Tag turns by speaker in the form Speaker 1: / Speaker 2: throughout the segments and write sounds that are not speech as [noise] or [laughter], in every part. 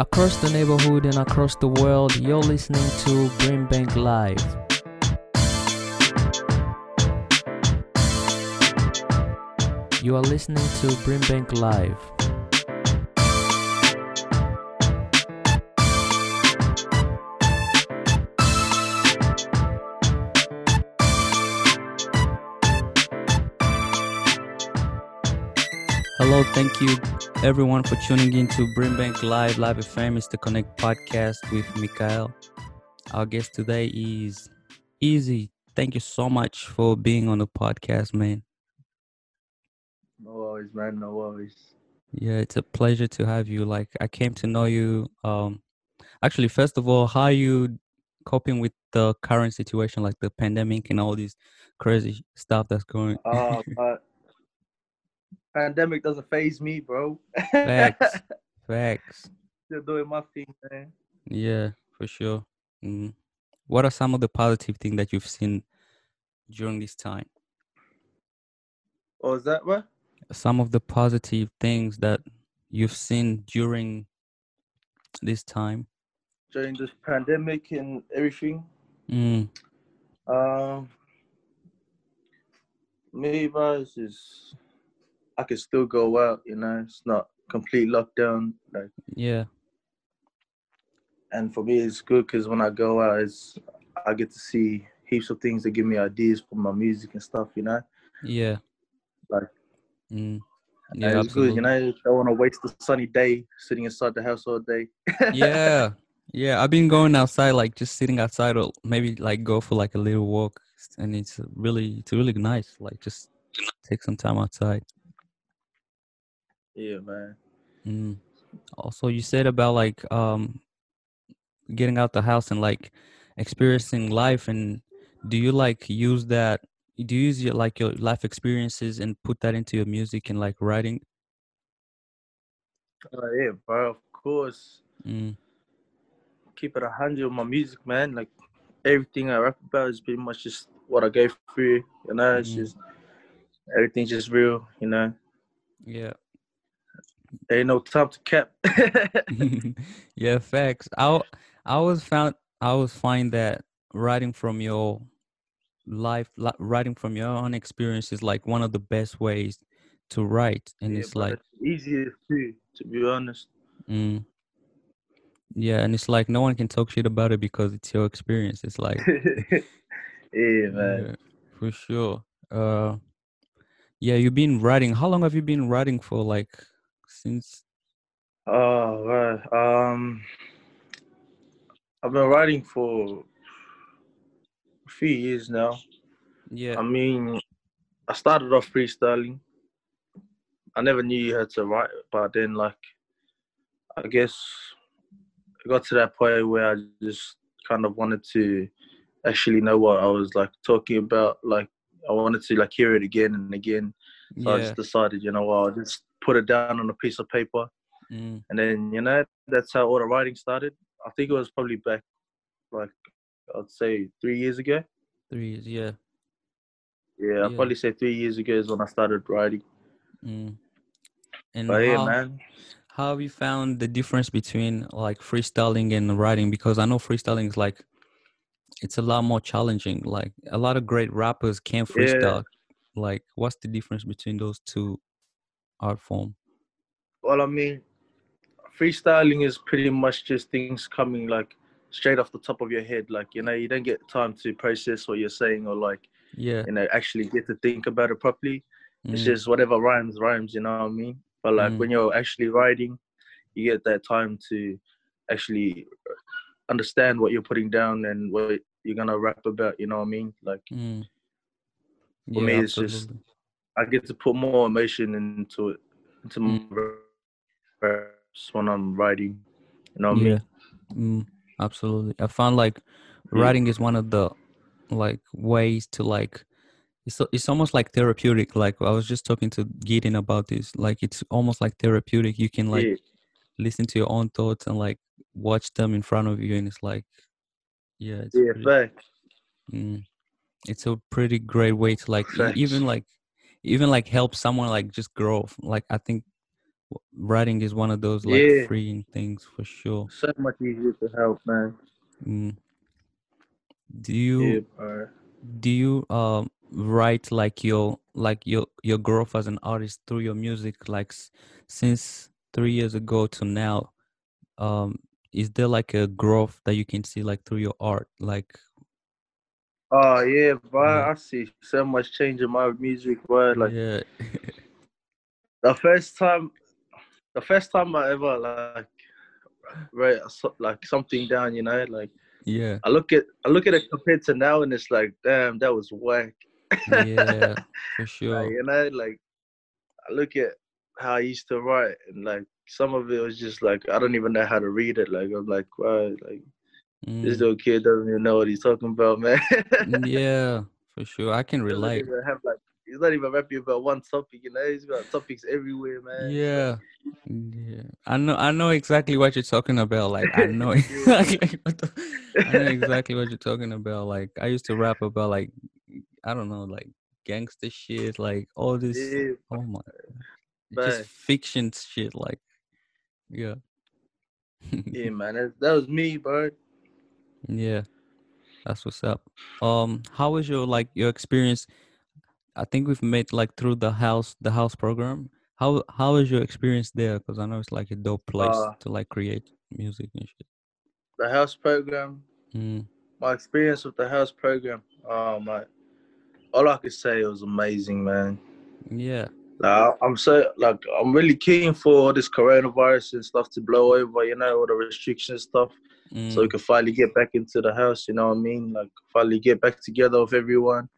Speaker 1: Across the neighborhood and across the world, you're listening to Brimbank Live. You are listening to Brimbank Live. Hello, thank you everyone for tuning in to Brimbank Live. Live FM is the Connect podcast with Mikael. Our guest today is Easy. Thank you so much for being on the podcast, man.
Speaker 2: No worries, man. No worries.
Speaker 1: Yeah, it's a pleasure to have you. Like I came to know you. Um, actually, first of all, how are you coping with the current situation, like the pandemic and all these crazy stuff that's going?
Speaker 2: Uh, [laughs] but pandemic doesn't faze me, bro.
Speaker 1: Facts, [laughs] facts.
Speaker 2: Still doing my thing, man.
Speaker 1: Yeah, for sure. Mm. What are some of the positive things that you've seen during this time?
Speaker 2: Oh, is that what?
Speaker 1: Some of the positive things that you've seen during this time.
Speaker 2: During this pandemic and everything.
Speaker 1: Mm.
Speaker 2: Um, maybe it's just I can still go out. You know, it's not complete lockdown. Like,
Speaker 1: Yeah,
Speaker 2: and for me, it's good because when I go out, it's I get to see heaps of things that give me ideas for my music and stuff. You know,
Speaker 1: yeah.
Speaker 2: Like,
Speaker 1: mm. Yeah,
Speaker 2: it's good. You know, don't want to waste the sunny day sitting inside the house all day. [laughs]
Speaker 1: yeah yeah i've been going outside like just sitting outside or maybe like go for like a little walk and it's really it's really nice like just take some time outside
Speaker 2: yeah, man.
Speaker 1: mm. also you said about like um getting out the house and like experiencing life and do you like use that do you use your like your life experiences and put that into your music and like writing
Speaker 2: Uh, yeah, bro. Of course.
Speaker 1: mm.
Speaker 2: Keep it a hundred with my music, man. Like everything I rap about is pretty much just what I go through. You know, it's
Speaker 1: Mhm.
Speaker 2: just everything's just real. You know,
Speaker 1: yeah
Speaker 2: ain't no top to cap. [laughs] [laughs]
Speaker 1: yeah, facts. I I always found I always find that writing from your life, li- writing from your own experience is like one of the best ways to write, and
Speaker 2: yeah,
Speaker 1: it's like,
Speaker 2: it's easier too, to be honest.
Speaker 1: mm, yeah, and it's like no one can talk shit about it because it's your experience. It's like, [laughs]
Speaker 2: yeah, man.
Speaker 1: yeah, for sure. Uh, yeah, you've been writing. How long have you been writing for? Like since?
Speaker 2: Oh, right. Um, I've been writing for a few years now.
Speaker 1: Yeah,
Speaker 2: I mean, I started off freestyling. I never knew you had to write, but then like, I guess I got to that point where I just kind of wanted to actually know what I was like talking about. Like, I wanted to like hear it again and again. So I just decided, you know what, I'll just put it down on a piece of paper,
Speaker 1: mm,
Speaker 2: and then you know that's how all the writing started. I think it was probably back, like, I'd say three years ago.
Speaker 1: three years. Yeah.
Speaker 2: Yeah, I'd probably say three years ago is when I started writing.
Speaker 1: Mm. And
Speaker 2: But yeah, man.
Speaker 1: how have you found the difference between like freestyling and writing? Because I know freestyling is like it's a lot more challenging. Like a lot of great rappers can't
Speaker 2: Yeah.
Speaker 1: freestyle. Like, what's the difference between those two art form?
Speaker 2: Well, I mean, freestyling is pretty much just things coming like straight off the top of your head. Like, you know, you don't get time to process what you're saying or like,
Speaker 1: Yeah.
Speaker 2: you know, actually get to think about it properly. It's
Speaker 1: Mm,
Speaker 2: just whatever rhymes, rhymes, you know what I mean? But like
Speaker 1: Mm.
Speaker 2: when you're actually writing, you get that time to actually understand what you're putting down and what you're gonna rap about, you know what I mean? Like
Speaker 1: mm.
Speaker 2: For
Speaker 1: Yeah,
Speaker 2: me, it's just-
Speaker 1: absolutely.
Speaker 2: I get to put more emotion into it, into my raps when I'm writing. You know what I mean?
Speaker 1: Mm, absolutely. I found like
Speaker 2: Yeah.
Speaker 1: writing is one of the like ways to like it's it's almost like therapeutic. Like I was just talking to Gideon about this. Like it's almost like therapeutic. You can like
Speaker 2: yeah.
Speaker 1: listen to your own thoughts and like watch them in front of you, and it's like, yeah, it's
Speaker 2: Yeah,
Speaker 1: pretty, mm, it's a pretty great way to like even like even like help someone like just grow. Like I think writing is one of those like
Speaker 2: Yeah.
Speaker 1: freeing things for sure.
Speaker 2: So much easier to help, man.
Speaker 1: Mm. Do you
Speaker 2: Yeah,
Speaker 1: do you um write like your like your your growth as an artist through your music like s- since three years ago to now um is there like a growth that you can see like through your art like
Speaker 2: Oh yeah, but
Speaker 1: Yeah.
Speaker 2: I see so much change in my music, bro. Like
Speaker 1: yeah [laughs]
Speaker 2: the first time, the first time I ever like write like something down, you know, like
Speaker 1: yeah
Speaker 2: I look at I look at it compared to now, and it's like, damn, that was whack.
Speaker 1: yeah [laughs] for
Speaker 2: Like,
Speaker 1: sure
Speaker 2: you know, like I look at how I used to write, and like some of it was just like I don't even know how to read it. Like I'm like, wow, like this
Speaker 1: Mm,
Speaker 2: little kid doesn't even know what he's talking about, man.
Speaker 1: mm, [laughs] yeah for sure i can relate
Speaker 2: even have like he's not even rapping about one topic, you know. He's got topics everywhere, man.
Speaker 1: Yeah yeah i know i know exactly what you're talking about like i [laughs] know exactly [laughs] what I know exactly what you're talking about. Like I used to rap about like I don't know, like gangster shit, like all this
Speaker 2: yeah,
Speaker 1: oh my
Speaker 2: but
Speaker 1: just fiction shit, like yeah.
Speaker 2: yeah, man, that, that was me, bro.
Speaker 1: Yeah, that's what's up. Um how was your like your experience? I think we've met like through the house the house program. How how was your experience there? Because I know it's like a dope place
Speaker 2: Uh,
Speaker 1: to like create music and shit.
Speaker 2: the house program,
Speaker 1: Mm,
Speaker 2: my experience with the house program. Oh my, all I could say it was amazing, man.
Speaker 1: yeah.
Speaker 2: Like, I'm so like I'm really keen for this coronavirus and stuff to blow over, you know, all the restrictions stuff, so we
Speaker 1: Mm,
Speaker 2: can finally get back into the house. You know what I mean? Like finally get back together with everyone.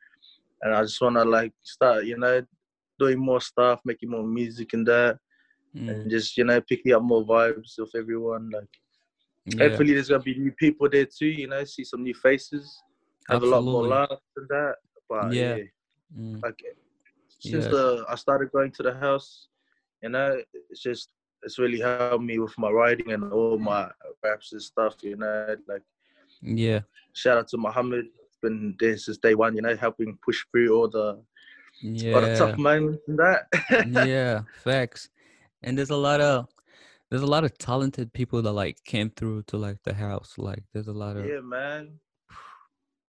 Speaker 2: And I just wanna like start, you know, doing more stuff, making more music and that,
Speaker 1: mm,
Speaker 2: and just you know picking up more vibes with everyone. Like
Speaker 1: yeah.
Speaker 2: hopefully there's gonna be new people there too. You know, see some new faces, have a lot more
Speaker 1: Absolutely.
Speaker 2: laughs and that. But
Speaker 1: Yeah.
Speaker 2: yeah
Speaker 1: Mm,
Speaker 2: like since the I started going to the house, you know, it's just it's really helped me with my writing and all my raps and stuff. You know, like
Speaker 1: yeah.
Speaker 2: shout out to Muhammad. It's been there since day one. You know, helping push through all the all the
Speaker 1: Yeah.
Speaker 2: tough moments and that. [laughs]
Speaker 1: yeah, facts. And there's a lot of there's a lot of talented people that like came through to like the house. Like there's a lot of
Speaker 2: yeah, man.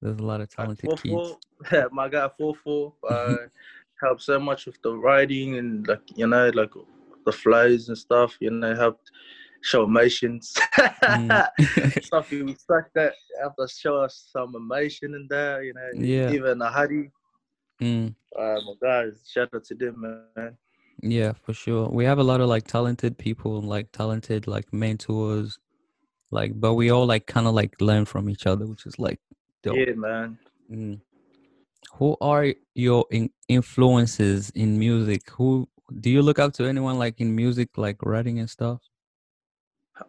Speaker 1: there's a lot of
Speaker 2: Like
Speaker 1: talented
Speaker 2: four
Speaker 1: kids.
Speaker 2: four, [laughs] my guy four four uh, [laughs] helped so much with the writing and like you know like the flows and stuff. You know, helped show emotions.
Speaker 1: Mm. [laughs]
Speaker 2: stuff was stuck that have to show us some emotion in there. You know,
Speaker 1: Yeah.
Speaker 2: even a Hadi.
Speaker 1: Mm,
Speaker 2: Uh, my guys, shout out to them, man.
Speaker 1: yeah, for sure. We have a lot of like talented people, like talented like mentors, like but we all like kind of like learn from each other, which is like dope.
Speaker 2: Yeah, man.
Speaker 1: Mm. Who are your in- influences in music? Who do you look up to anyone like in music, like writing and stuff?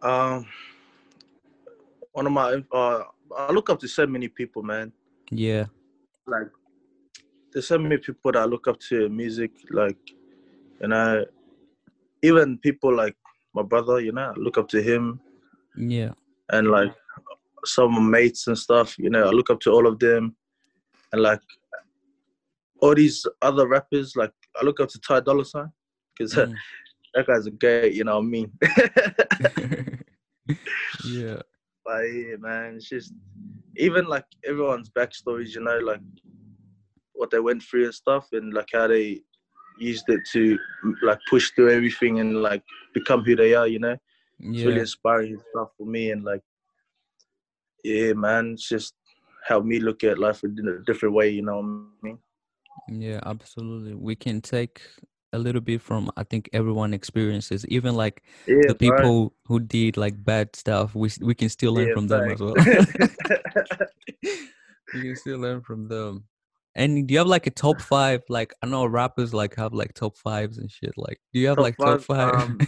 Speaker 2: Um, one of my uh, I look up to so many people, man.
Speaker 1: Yeah.
Speaker 2: Like, there's so many people that I look up to in music, like, you know, even people like my brother, you know, I look up to him
Speaker 1: Yeah.
Speaker 2: and like some mates and stuff, you know, I look up to all of them and like all these other rappers, like I look up to Ty Dolla Sign because
Speaker 1: Mm.
Speaker 2: that guy's a gay, you know what I mean? [laughs]
Speaker 1: yeah. [laughs]
Speaker 2: But yeah, man, it's just even like everyone's backstories, you know, like what they went through and stuff, and like how they used it to like push through everything and like become who they are, you know. It's really inspiring stuff for me, and like, yeah, man, it's just helped me look at life in a different way, you know what I mean?
Speaker 1: Yeah, absolutely. We can take a little bit from I think everyone experiences, even like
Speaker 2: Yeah,
Speaker 1: the
Speaker 2: bro.
Speaker 1: people who did like bad stuff. We we can still learn
Speaker 2: Yeah,
Speaker 1: from them as well.
Speaker 2: facts. [laughs] [laughs]
Speaker 1: we can still learn from them. And do you have like a top [laughs] five? Like I know rappers like have like top fives and shit. Like, do you have
Speaker 2: Top
Speaker 1: like top
Speaker 2: five,
Speaker 1: five?
Speaker 2: um,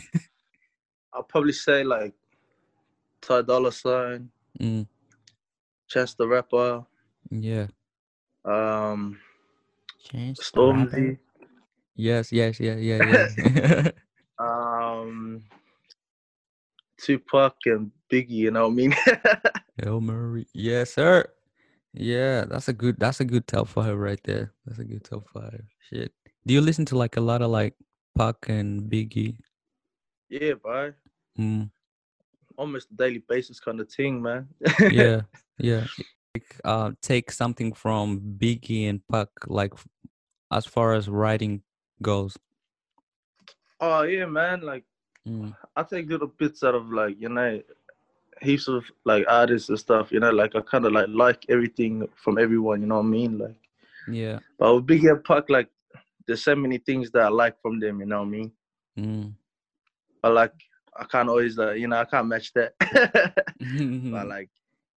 Speaker 2: I'll probably say like Ty Dolla Sign,
Speaker 1: mm,
Speaker 2: Chance the Rapper,
Speaker 1: yeah.
Speaker 2: um,
Speaker 1: Change the.
Speaker 2: Stormzy,
Speaker 1: Yes, yes, yeah, yeah, [laughs] yeah. [laughs]
Speaker 2: um, Tupac, and Biggie. You know what I mean? [laughs]
Speaker 1: El Murray. Yes, sir. Yeah, that's a good that's a good top five right there. That's a good top five. Shit. Do you listen to like a lot of like Pac and Biggie?
Speaker 2: Yeah, bro.
Speaker 1: Mm,
Speaker 2: Almost a daily basis kind of thing, man.
Speaker 1: yeah, yeah. Like, uh, take something from Biggie and Pac, like as far as writing goes.
Speaker 2: oh yeah, man. Like
Speaker 1: Mm,
Speaker 2: I take little bits out of like you know heaps of like artists and stuff. You know, like I kind of like like everything from everyone. You know what I mean? Like,
Speaker 1: yeah.
Speaker 2: but with Big Head Pac, like there's so many things that I like from them. You know what I mean?
Speaker 1: Mm.
Speaker 2: But like I can't always like you know I can't match that. [laughs] but [laughs] like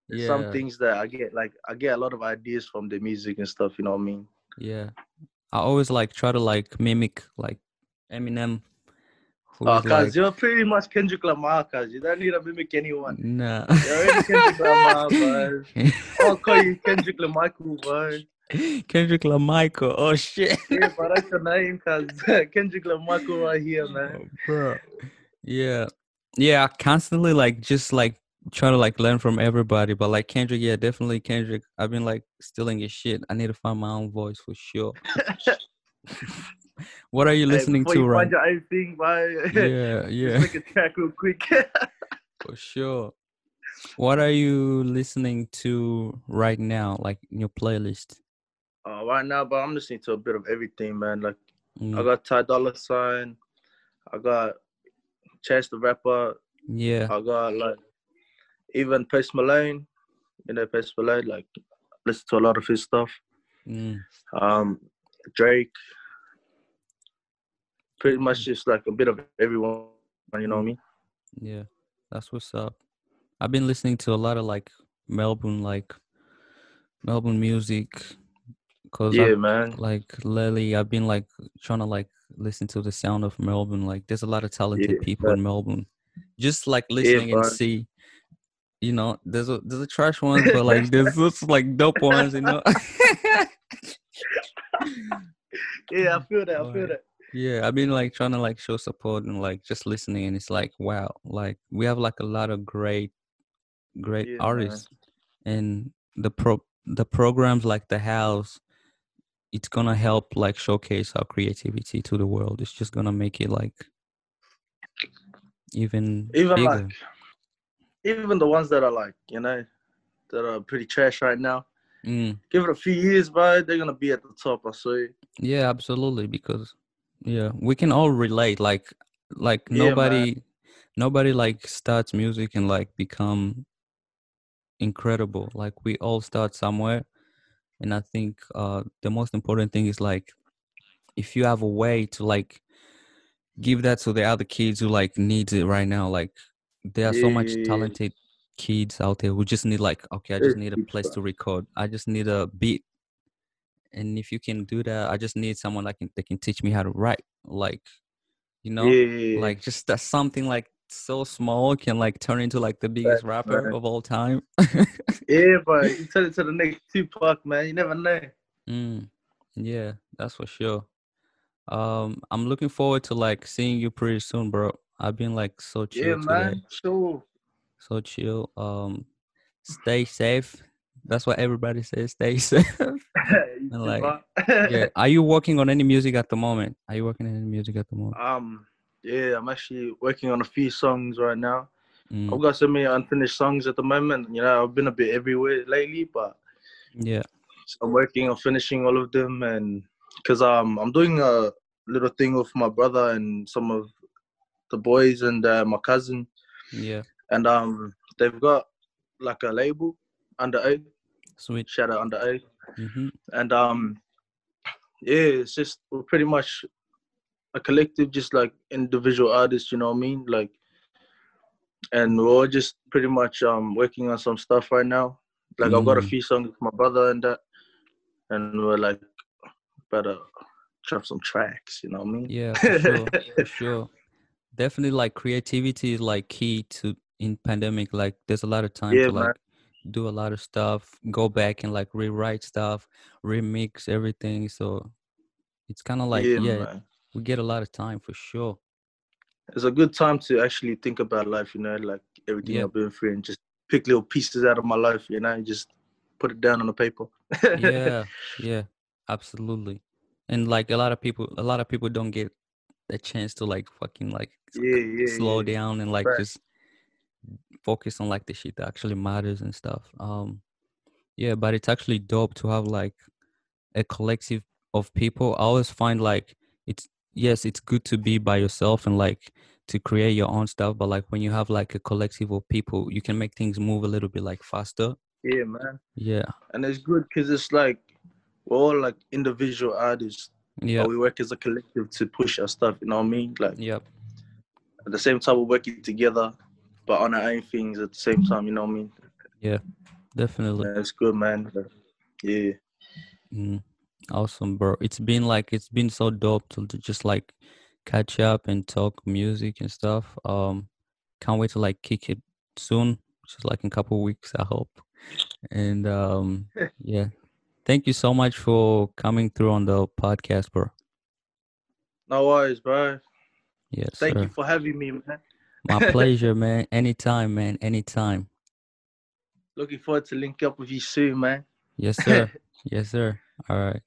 Speaker 2: there's some things that I get like I get a lot of ideas from the music and stuff. You know what I mean?
Speaker 1: yeah. I always like try to like mimic like Eminem,
Speaker 2: Oh, cause
Speaker 1: like
Speaker 2: you're pretty much Kendrick Lamar, cause you don't need to mimic anyone.
Speaker 1: nah.
Speaker 2: You're already Kendrick Lamar, [laughs] bro. I'll call you Kendrick Lamar, bro.
Speaker 1: Kendrick Lamichael. Oh shit.
Speaker 2: Yeah, but that's your name, cause [laughs] Kendrick Lamar right here, man.
Speaker 1: Oh, bro. Yeah. Yeah, I constantly like just like try to like learn from everybody. But like Kendrick, yeah, definitely Kendrick. I've been like stealing his shit. I need to find my own voice for sure. [laughs] what are you listening
Speaker 2: before
Speaker 1: to
Speaker 2: you
Speaker 1: right
Speaker 2: find your own thing, bro. [laughs]
Speaker 1: Yeah,
Speaker 2: Just
Speaker 1: yeah,
Speaker 2: make a track real quick. [laughs]
Speaker 1: for sure. What are you listening to right now, like in your playlist?
Speaker 2: uh, right now, but I'm listening to a bit of everything, man. Like I
Speaker 1: Mm,
Speaker 2: got Ty Dolla Sign, I got Chance the Rapper,
Speaker 1: yeah,
Speaker 2: I got like even Post Malone. You know Post Malone, like listen to a lot of his stuff.
Speaker 1: mm,
Speaker 2: Um, Drake, pretty much just like a bit of everyone. You know what I mean?
Speaker 1: yeah. That's what's up. I've been listening to a lot of like Melbourne, like Melbourne music, cause
Speaker 2: Yeah,
Speaker 1: I've,
Speaker 2: man.
Speaker 1: like lately I've been like trying to like listen to the sound of Melbourne. Like there's a lot of talented
Speaker 2: Yeah,
Speaker 1: people in Melbourne. Just like
Speaker 2: Yeah,
Speaker 1: listening and see, you know, there's a there's a trash [laughs] ones, but like there's just like dope ones, you know. [laughs]
Speaker 2: Yeah, I feel that. I feel that.
Speaker 1: Yeah, I've been like trying to like show support and like just listening, and it's like wow, like we have like a lot of great, great
Speaker 2: Yeah, man.
Speaker 1: artists, and the pro the programs like the house, it's gonna help like showcase our creativity to the world. It's just gonna make it like even
Speaker 2: Even
Speaker 1: bigger.
Speaker 2: like, even the ones that are like, you know, that are pretty trash right now.
Speaker 1: Mm,
Speaker 2: Give it a few years, bro. They're gonna be at the top. I swear.
Speaker 1: yeah, absolutely, because yeah, we can all relate. Like, like
Speaker 2: Yeah, man.
Speaker 1: nobody, nobody like starts music and like become incredible. Like we all start somewhere, and I think uh the most important thing is like if you have a way to like give that to the other kids who like needs it right now. Like there are so much talented kids out there who just need like okay, I just need a place to record. I just need a beat and if you can do that i just need someone that can that can teach me how to write like you know
Speaker 2: Yeah.
Speaker 1: like just that something like so small can like turn into like the biggest rapper
Speaker 2: man.
Speaker 1: of all time
Speaker 2: yeah, [laughs] but You turn it to the next Tupac, man. You never know.
Speaker 1: mm, yeah that's for sure um i'm looking forward to like seeing you pretty soon bro i've been like so chill
Speaker 2: Yeah,
Speaker 1: today
Speaker 2: man. Sure.
Speaker 1: so chill um stay safe that's what everybody says stay [laughs] safe [laughs] And, like, yeah [laughs] are you working on any music at the moment are you working on any music at the moment
Speaker 2: um. Yeah, I'm actually working on a few songs right now.
Speaker 1: Mm,
Speaker 2: I've got so many unfinished songs at the moment. You know, I've been a bit everywhere lately, but
Speaker 1: yeah
Speaker 2: I'm working on finishing all of them, and because um I'm doing a little thing with my brother and some of the boys and uh, my cousin,
Speaker 1: yeah
Speaker 2: and um they've got like a label under A,
Speaker 1: sweet
Speaker 2: shout out under A,
Speaker 1: hmm
Speaker 2: and um yeah, it's just we're pretty much a collective, just like individual artists. You know what I mean? Like, and we're all just pretty much um working on some stuff right now. Like I've got a
Speaker 1: Mm.
Speaker 2: few songs with my brother and that, and we're like better drop some tracks. You know what I mean?
Speaker 1: Yeah, for sure, for [laughs] sure. Definitely, like creativity is like key to in pandemic. Like, there's a lot of time
Speaker 2: Yeah,
Speaker 1: to
Speaker 2: man.
Speaker 1: like do a lot of stuff, go back and like rewrite stuff, remix everything. So it's kind of like
Speaker 2: yeah,
Speaker 1: yeah, we get a lot of time for sure.
Speaker 2: It's a good time to actually think about life. You know, like everything
Speaker 1: Yeah.
Speaker 2: I've been through, and just pick little pieces out of my life. You know, and just put it down on the paper.
Speaker 1: Yeah, [laughs] yeah, absolutely. And like a lot of people, a lot of people don't get a chance to like fucking like
Speaker 2: Yeah, yeah,
Speaker 1: slow
Speaker 2: yeah.
Speaker 1: down and like
Speaker 2: Right.
Speaker 1: just focus on like the shit that actually matters and stuff. Um, yeah, but it's actually dope to have like a collective of people. I always find like it's yes, it's good to be by yourself and like to create your own stuff, but like when you have like a collective of people, you can make things move a little bit like faster.
Speaker 2: Yeah, man.
Speaker 1: Yeah,
Speaker 2: And it's good because it's like we're all like individual artists,
Speaker 1: yeah,
Speaker 2: but we work as a collective to push our stuff. You know what I mean? Like
Speaker 1: yep,
Speaker 2: at the same time, we're working together, but on our own things at the same time. You know what I mean?
Speaker 1: Yeah, definitely.
Speaker 2: Yeah, it's good, man. Yeah.
Speaker 1: Mm, awesome, bro. It's been like it's been so dope to, to just like catch up and talk music and stuff. Um, can't wait to like kick it soon, just like in a couple weeks, I hope. And um, [laughs] yeah, thank you so much for coming through on the podcast, bro.
Speaker 2: No worries, bro.
Speaker 1: Yes,
Speaker 2: Thank
Speaker 1: sir.
Speaker 2: you for having me, man.
Speaker 1: My [laughs] pleasure, man. Anytime, man. Anytime.
Speaker 2: Looking forward to link up with you soon, man.
Speaker 1: Yes, [laughs] sir. yes, sir. All right.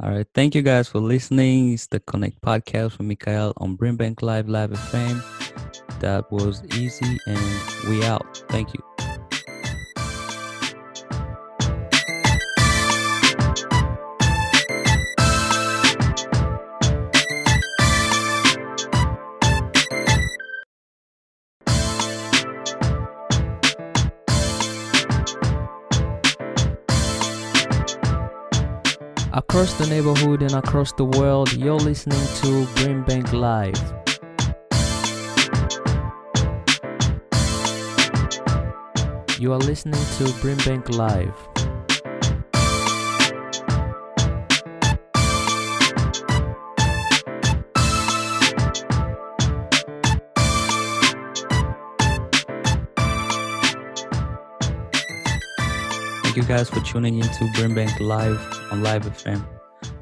Speaker 1: All right. Thank you guys for listening. It's the Connect podcast with Mikael on Brimbank Live Live FM. That was easy and we out. Thank you. Across the neighborhood and across the world, you're listening to Brimbank Live. You are listening to Brimbank Live. You guys for tuning in to Brimbank Live on Live FM.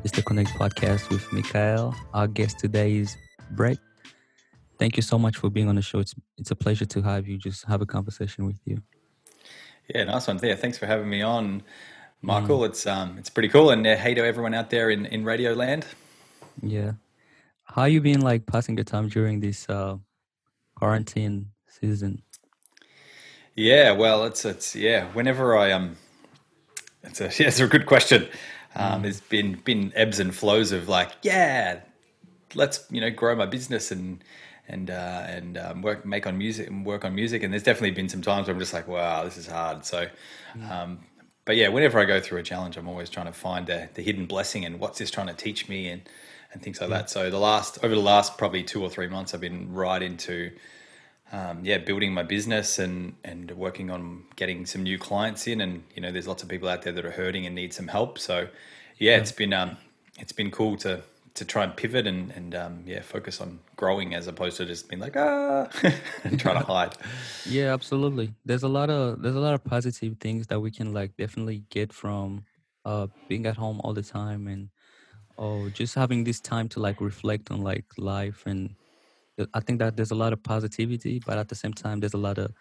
Speaker 1: It's the Connect podcast with Mikael. Our guest today is Brett. Thank you so much for being on the show. It's it's a pleasure to have you. Just have a conversation with you.
Speaker 3: Yeah, nice one. Yeah, thanks for having me on, Michael. It's um, it's pretty cool. And uh, hey to everyone out there in in Radio Land.
Speaker 1: Yeah. How you been like passing your time during this uh, quarantine season?
Speaker 3: Yeah, well, it's it's yeah. Whenever I um, it's a [laughs] yeah, it's a good question. Um, There's been been ebbs and flows of like, yeah, let's you know grow my business and and uh, and um, work make on music and work on music. And there's definitely been some times where I'm just like, wow, this is hard. So, um, but yeah, whenever I go through a challenge, I'm always trying to find the, the hidden blessing and what's this trying to teach me and and things like that. So the last over the last probably two or three months, I've been right into um, yeah, building my business and and working on getting some new clients in, and you know, there's lots of people out there that are hurting and need some help. So, yeah, it's been um, it's been cool to to try and pivot and and um, yeah, focus on growing as opposed to just being like ah [laughs] and trying to hide. [laughs]
Speaker 1: Yeah, absolutely. There's a lot of there's a lot of positive things that we can like definitely get from uh being at home all the time and oh just having this time to like reflect on like life and I think that there's a lot of positivity, but at the same time there's a lot of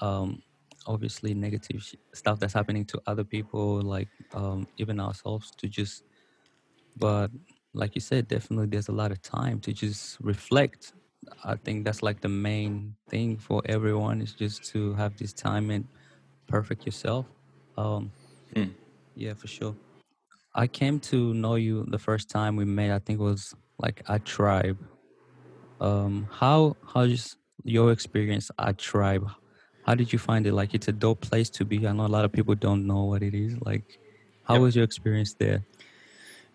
Speaker 1: um obviously negative sh- stuff that's happening to other people like um even ourselves to just but like you said definitely there's a lot of time to just reflect. I think that's like the main thing for everyone is just to have this time and perfect yourself um
Speaker 3: Mm.
Speaker 1: yeah for sure. I came to know you the first time we met i think it was like a tribe um how how's your experience at tribe? How did you find it? Like it's a dope place to be. I know a lot of people don't know what it is. Like how
Speaker 3: Yep.
Speaker 1: was your experience there?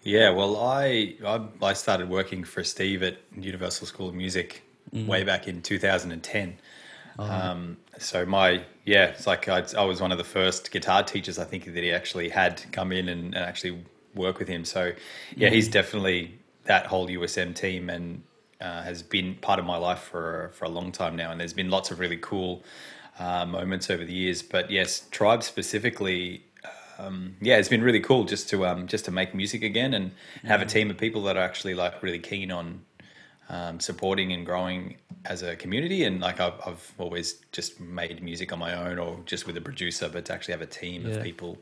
Speaker 3: Yeah, well, I, I I started working for Steve at Universal School of Music way back in 2010. Um, so my yeah, it's like I, I was one of the first guitar teachers I think that he actually had come in and, and actually work with him. So yeah, he's definitely that whole USM team and uh, has been part of my life for for a long time now. And there's been lots of really cool uh, moments over the years. But yes, Tribe specifically um, yeah, it's been really cool just to um, just to make music again and have a team of people that are actually like really keen on um, supporting and growing as a community. And like I've, I've always just made music on my own or just with a producer, but to actually have a team
Speaker 1: Yeah.
Speaker 3: of people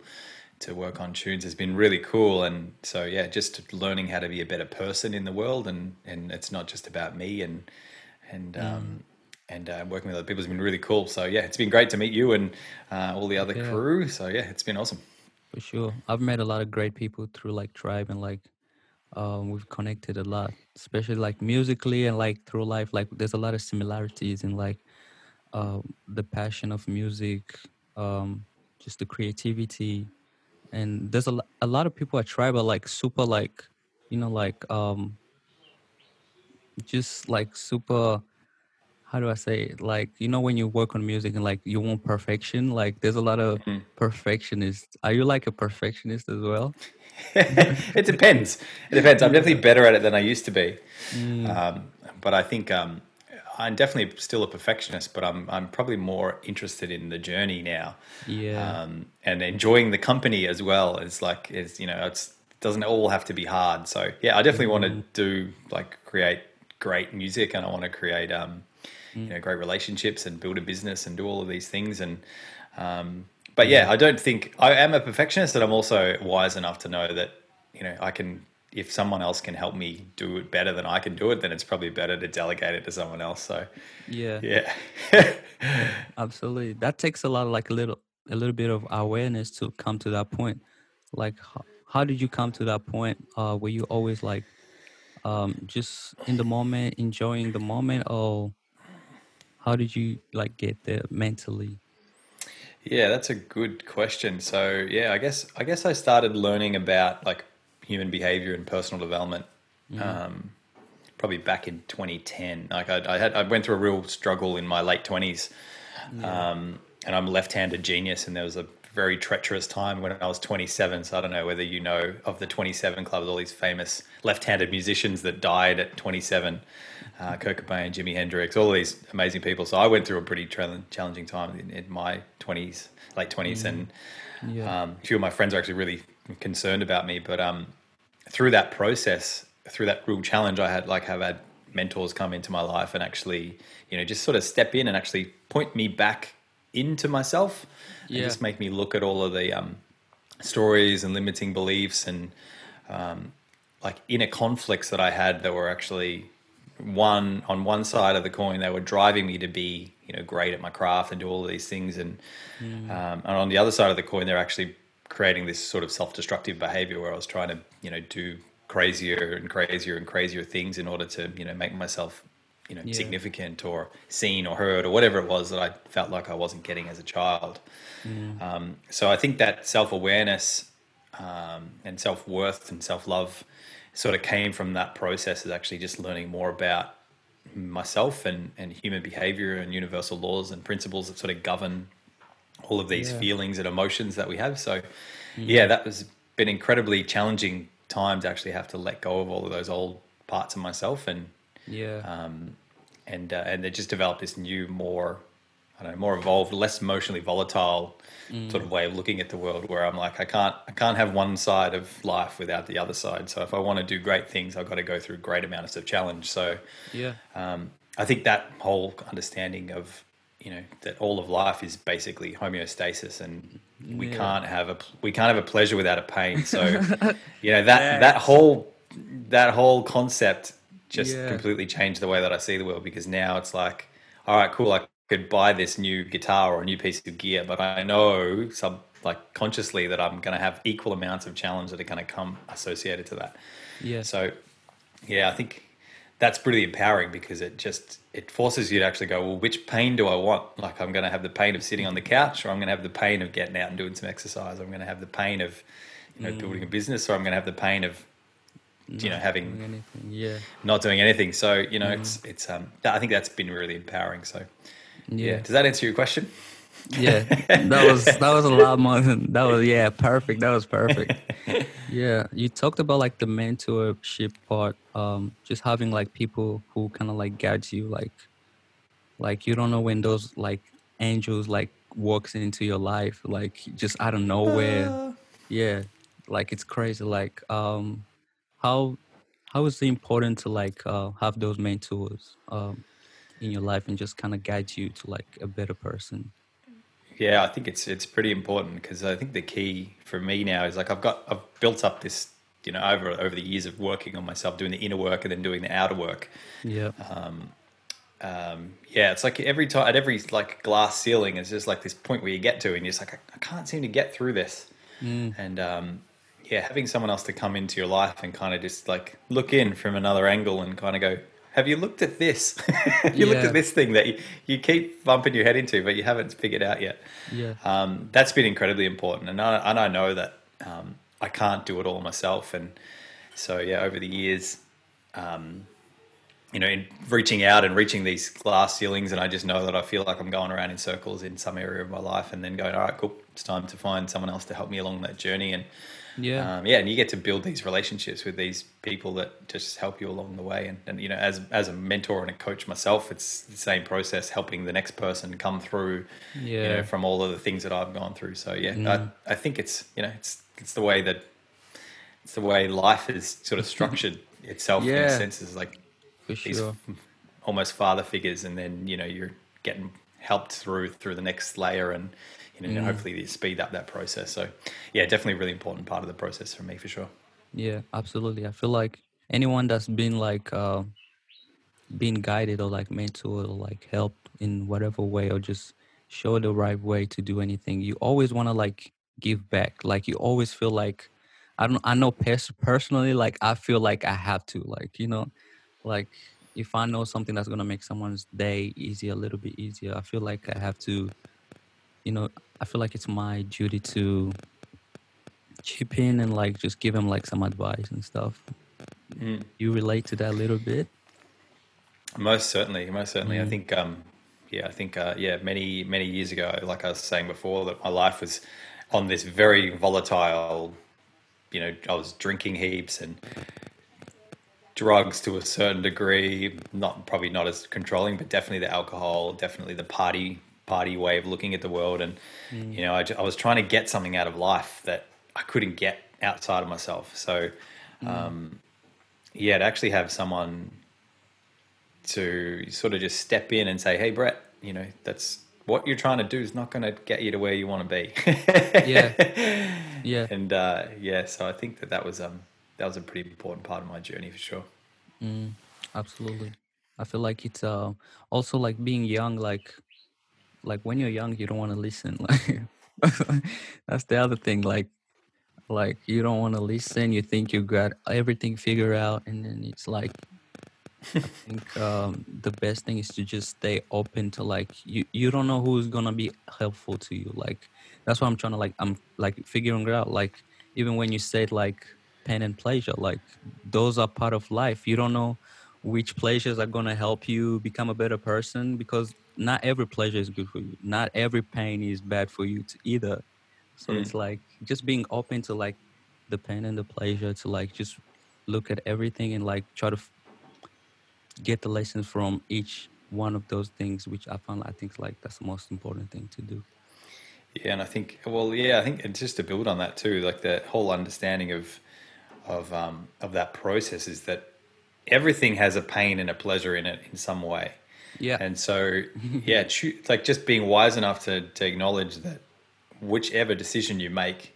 Speaker 3: to work on tunes has been really cool. And so yeah, just learning how to be a better person in the world, and and it's not just about me and and
Speaker 1: Mm.
Speaker 3: um, and uh, working with other people has been really cool. So yeah, it's been great to meet you and uh, all the other
Speaker 1: Yeah.
Speaker 3: crew. So yeah, it's been awesome.
Speaker 1: For sure. I've met a lot of great people through like Tribe and like um we've connected a lot, especially like musically and like through life. Like there's a lot of similarities in like um the passion of music, um just the creativity and there's a, a lot of people at Tribe are like super like you know like um just like super how do I say it? Like, you know, when you work on music and like you want perfection, like there's a lot of
Speaker 3: Mhm.
Speaker 1: perfectionists. Are you like a perfectionist as well? [laughs]
Speaker 3: it depends. It depends. I'm definitely better at it than I used to be.
Speaker 1: Mm,
Speaker 3: Um, but I think um, I'm definitely still a perfectionist, but I'm I'm probably more interested in the journey now,
Speaker 1: yeah.
Speaker 3: um, and enjoying the company as well. It's like it's you know it's it doesn't all have to be hard. So yeah, I definitely want to do like create great music, and I want to create um, you know great relationships and build a business and do all of these things and. Um, but yeah, I don't think I am a perfectionist, and I'm also wise enough to know that you know I can. If someone else can help me do it better than I can do it, then it's probably better to delegate it to someone else. So
Speaker 1: yeah.
Speaker 3: yeah, [laughs]
Speaker 1: Absolutely. That takes a lot of like a little a little bit of awareness to come to that point. Like how, how did you come to that point? Uh were you always like um just in the moment, enjoying the moment or how did you like get there mentally?
Speaker 3: yeah, that's a good question. So yeah, I guess I guess I started learning about like human behavior and personal development um, probably back in 2010. Like I, I had I went through a real struggle in my late 20s, um, and I'm a left-handed genius, and there was a very treacherous time when I was 27. So I don't know whether you know of the 27 Club, all these famous left-handed musicians that died at 27. Uh, Kurt Cobain, Jimi Hendrix, all these amazing people. So I went through a pretty tra- challenging time in, in my 20s, late 20s, and
Speaker 1: Yeah.
Speaker 3: um, a few of my friends are actually really concerned about me. But um, through that process, through that real challenge, I had like have had mentors come into my life and actually, you know, just sort of step in and actually point me back into myself and
Speaker 1: Yeah.
Speaker 3: just make me look at all of the um, stories and limiting beliefs and um, like inner conflicts that I had that were actually one on one side of the coin they were driving me to be you know great at my craft and do all of these things and um, and on the other side of the coin they're actually creating this sort of self-destructive behavior where I was trying to you know do crazier and crazier and crazier things in order to you know make myself you know
Speaker 1: Yeah.
Speaker 3: significant or seen or heard or whatever it was that I felt like I wasn't getting as a child um, so I think that self-awareness um, and self-worth and self-love sort of came from that process is actually just learning more about myself and, and human behavior and universal laws and principles that sort of govern all of these
Speaker 1: Yeah.
Speaker 3: feelings and emotions that we have. So, yeah, that was been incredibly challenging time to actually have to let go of all of those old parts of myself and
Speaker 1: Yeah.
Speaker 3: um, and uh, and they just developed this new, more I don't know, more evolved, less emotionally volatile sort of way of looking at the world. Where I'm like, I can't I can't have one side of life without the other side. So if I want to do great things, I've got to go through great amounts of challenge. So
Speaker 1: yeah.
Speaker 3: um, I think that whole understanding of you know that all of life is basically homeostasis, and we
Speaker 1: Yeah.
Speaker 3: can't have a we can't have a pleasure without a pain. So [laughs] you know that that whole that whole concept just
Speaker 1: Yeah.
Speaker 3: completely changed the way that I see the world because now it's like, all right, cool, I could buy this new guitar or a new piece of gear, but I know sub like consciously that I'm going to have equal amounts of challenge that are going to come associated to that.
Speaker 1: Yeah.
Speaker 3: So, yeah, I think that's pretty empowering because it just it forces you to actually go, well, which pain do I want? Like, I'm going to have the pain of sitting on the couch, or I'm going to have the pain of getting out and doing some exercise. I'm going to have the pain of, you know, building a business, or I'm going to have the pain of, you know, having
Speaker 1: anything. Yeah.
Speaker 3: not doing anything. So, you know, it's it's um, I think that's been really empowering. So, yeah.
Speaker 1: Yeah.
Speaker 3: Does that answer your question?
Speaker 1: Yeah. [laughs] That was that was a lot more than that was yeah, perfect. That was perfect. Yeah. You talked about like the mentorship part, um, just having like people who kinda like guide you, like like you don't know when those like angels like walks into your life, like just out of nowhere. Yeah. Like it's crazy. Like um how how is it important to like uh have those mentors um in your life and just kind of guide you to like a better person?
Speaker 3: Yeah, I think it's it's pretty important because I think the key for me now is like I've got I've built up this you know over over the years of working on myself, doing the inner work and then doing the outer work.
Speaker 1: Yeah.
Speaker 3: Um, um, yeah, it's like every time at every like glass ceiling, it's just like this point where you get to, and you're just like, I, I can't seem to get through this.
Speaker 1: Mm.
Speaker 3: And um, yeah, having someone else to come into your life and kind of just like look in from another angle and kind of go, have you looked at this? [laughs] have you looked at this thing that you, you keep bumping your head into, but you haven't figured out yet?
Speaker 1: Yeah.
Speaker 3: Um, that's been incredibly important, and I, and I know that um, I can't do it all myself, and so yeah, over the years, um, you know, in reaching out and reaching these glass ceilings, and I just know that I feel like I'm going around in circles in some area of my life, and then going, all right, cool, it's time to find someone else to help me along that journey, and
Speaker 1: Yeah.
Speaker 3: um, yeah, and you get to build these relationships with these people that just help you along the way. And, and you know, as as a mentor and a coach myself, it's the same process, helping the next person come through. You
Speaker 1: Yeah.
Speaker 3: know, from all of the things that I've gone through. So yeah,
Speaker 1: Mm.
Speaker 3: I, I think it's you know it's it's the way that it's the way life is sort of structured [laughs] itself in a sense. Is like
Speaker 1: For
Speaker 3: these
Speaker 1: sure.
Speaker 3: almost father figures, and then you know you're getting helped through through the next layer, and you know
Speaker 1: Mm.
Speaker 3: hopefully you speed up that process. So yeah, definitely a really important part of the process for me for sure.
Speaker 1: Yeah, absolutely. I feel like anyone that's been like uh being guided or like mentored or like helped in whatever way or just show the right way to do anything, you always want to like give back. Like you always feel like I don't I know pers- personally like I feel like I have to like, you know, like if I know something that's going to make someone's day easier, a little bit easier, I feel like I have to you know, I feel like it's my duty to chip in and like just give him like some advice and stuff.
Speaker 3: Mm.
Speaker 1: You relate to that a little bit?
Speaker 3: Most certainly, most certainly. I
Speaker 1: Mm.
Speaker 3: think, um, yeah, I think, uh, yeah, many many years ago, like I was saying before, that my life was on this very volatile. You know, I was drinking heaps and drugs to a certain degree. Not probably not as controlling, but definitely the alcohol, definitely the party party way of looking at the world. And you know, I, I was trying to get something out of life that I couldn't get outside of myself. So, um, yeah, to actually have someone to sort of just step in and say, "Hey, Brett, you know that's what you're trying to do is not going to get you to where you want to be."
Speaker 1: Yeah. [laughs] Yeah.
Speaker 3: and uh, yeah, so I think that that was um that was a pretty important part of my journey for sure.
Speaker 1: Mm, absolutely. I feel like it's uh also like being young, like like when you're young you don't want to listen. [laughs] Like that's the other thing. Like like you don't want to listen, you think you got everything figured out and then it's like I [laughs] think um, the best thing is to just stay open to like you. You don't know who's gonna be helpful to you. Like that's what I'm trying to like. I'm like figuring it out. Like even when you said like pain and pleasure, like those are part of life. You don't know which pleasures are gonna help you become a better person because not every pleasure is good for you. Not every pain is bad for you to either. So
Speaker 3: Mm.
Speaker 1: it's like just being open to like the pain and the pleasure to like just look at everything and like try to f- get the lessons from each one of those things, which I found I think like that's the most important thing to do.
Speaker 3: Yeah, and I think well, yeah, I think and just to build on that too, like that whole understanding of of um, of that process is that everything has a pain and a pleasure in it in some way.
Speaker 1: Yeah.
Speaker 3: And so, yeah, [laughs] choo- like just being wise enough to, to acknowledge that whichever decision you make